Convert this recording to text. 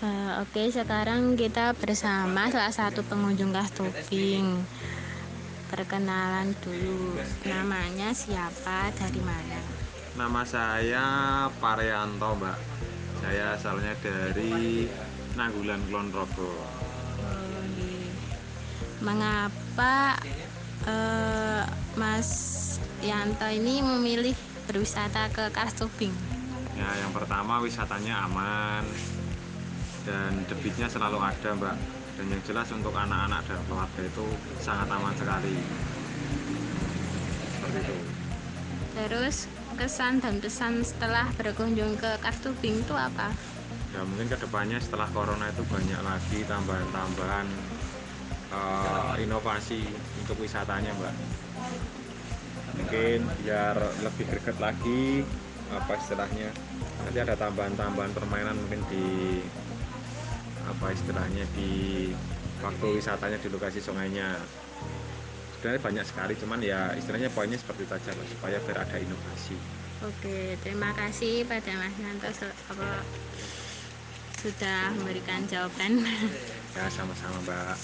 Oke, sekarang kita bersama salah satu pengunjung Kas Tubing. Perkenalan dulu, namanya siapa, dari mana? Nama saya Parianto, Mbak. Saya asalnya dari Nanggulan. Oh, iya. Mengapa eh, Mas Yanto ini memilih berwisata ke Kas Tubing? Ya, yang pertama wisatanya aman dan debitnya selalu ada, Mbak. Dan yang jelas untuk anak-anak dan keluarga itu sangat aman sekali. Seperti itu. Terus kesan dan pesan setelah berkunjung ke Kas Tubing itu apa? Ya mungkin ke depannya setelah corona itu banyak lagi tambahan-tambahan eh, inovasi untuk wisatanya, Mbak. Mungkin biar lebih greget lagi apa istilahnya nanti ada tambahan-tambahan permainan mungkin di apa istilahnya di waktu wisatanya di lokasi sungainya sebenarnya banyak sekali cuman ya istilahnya poinnya seperti itu aja supaya biar ada inovasi. Oke, terima kasih pada Mas Yanto se- apa, sudah memberikan jawaban. ya sama-sama mbak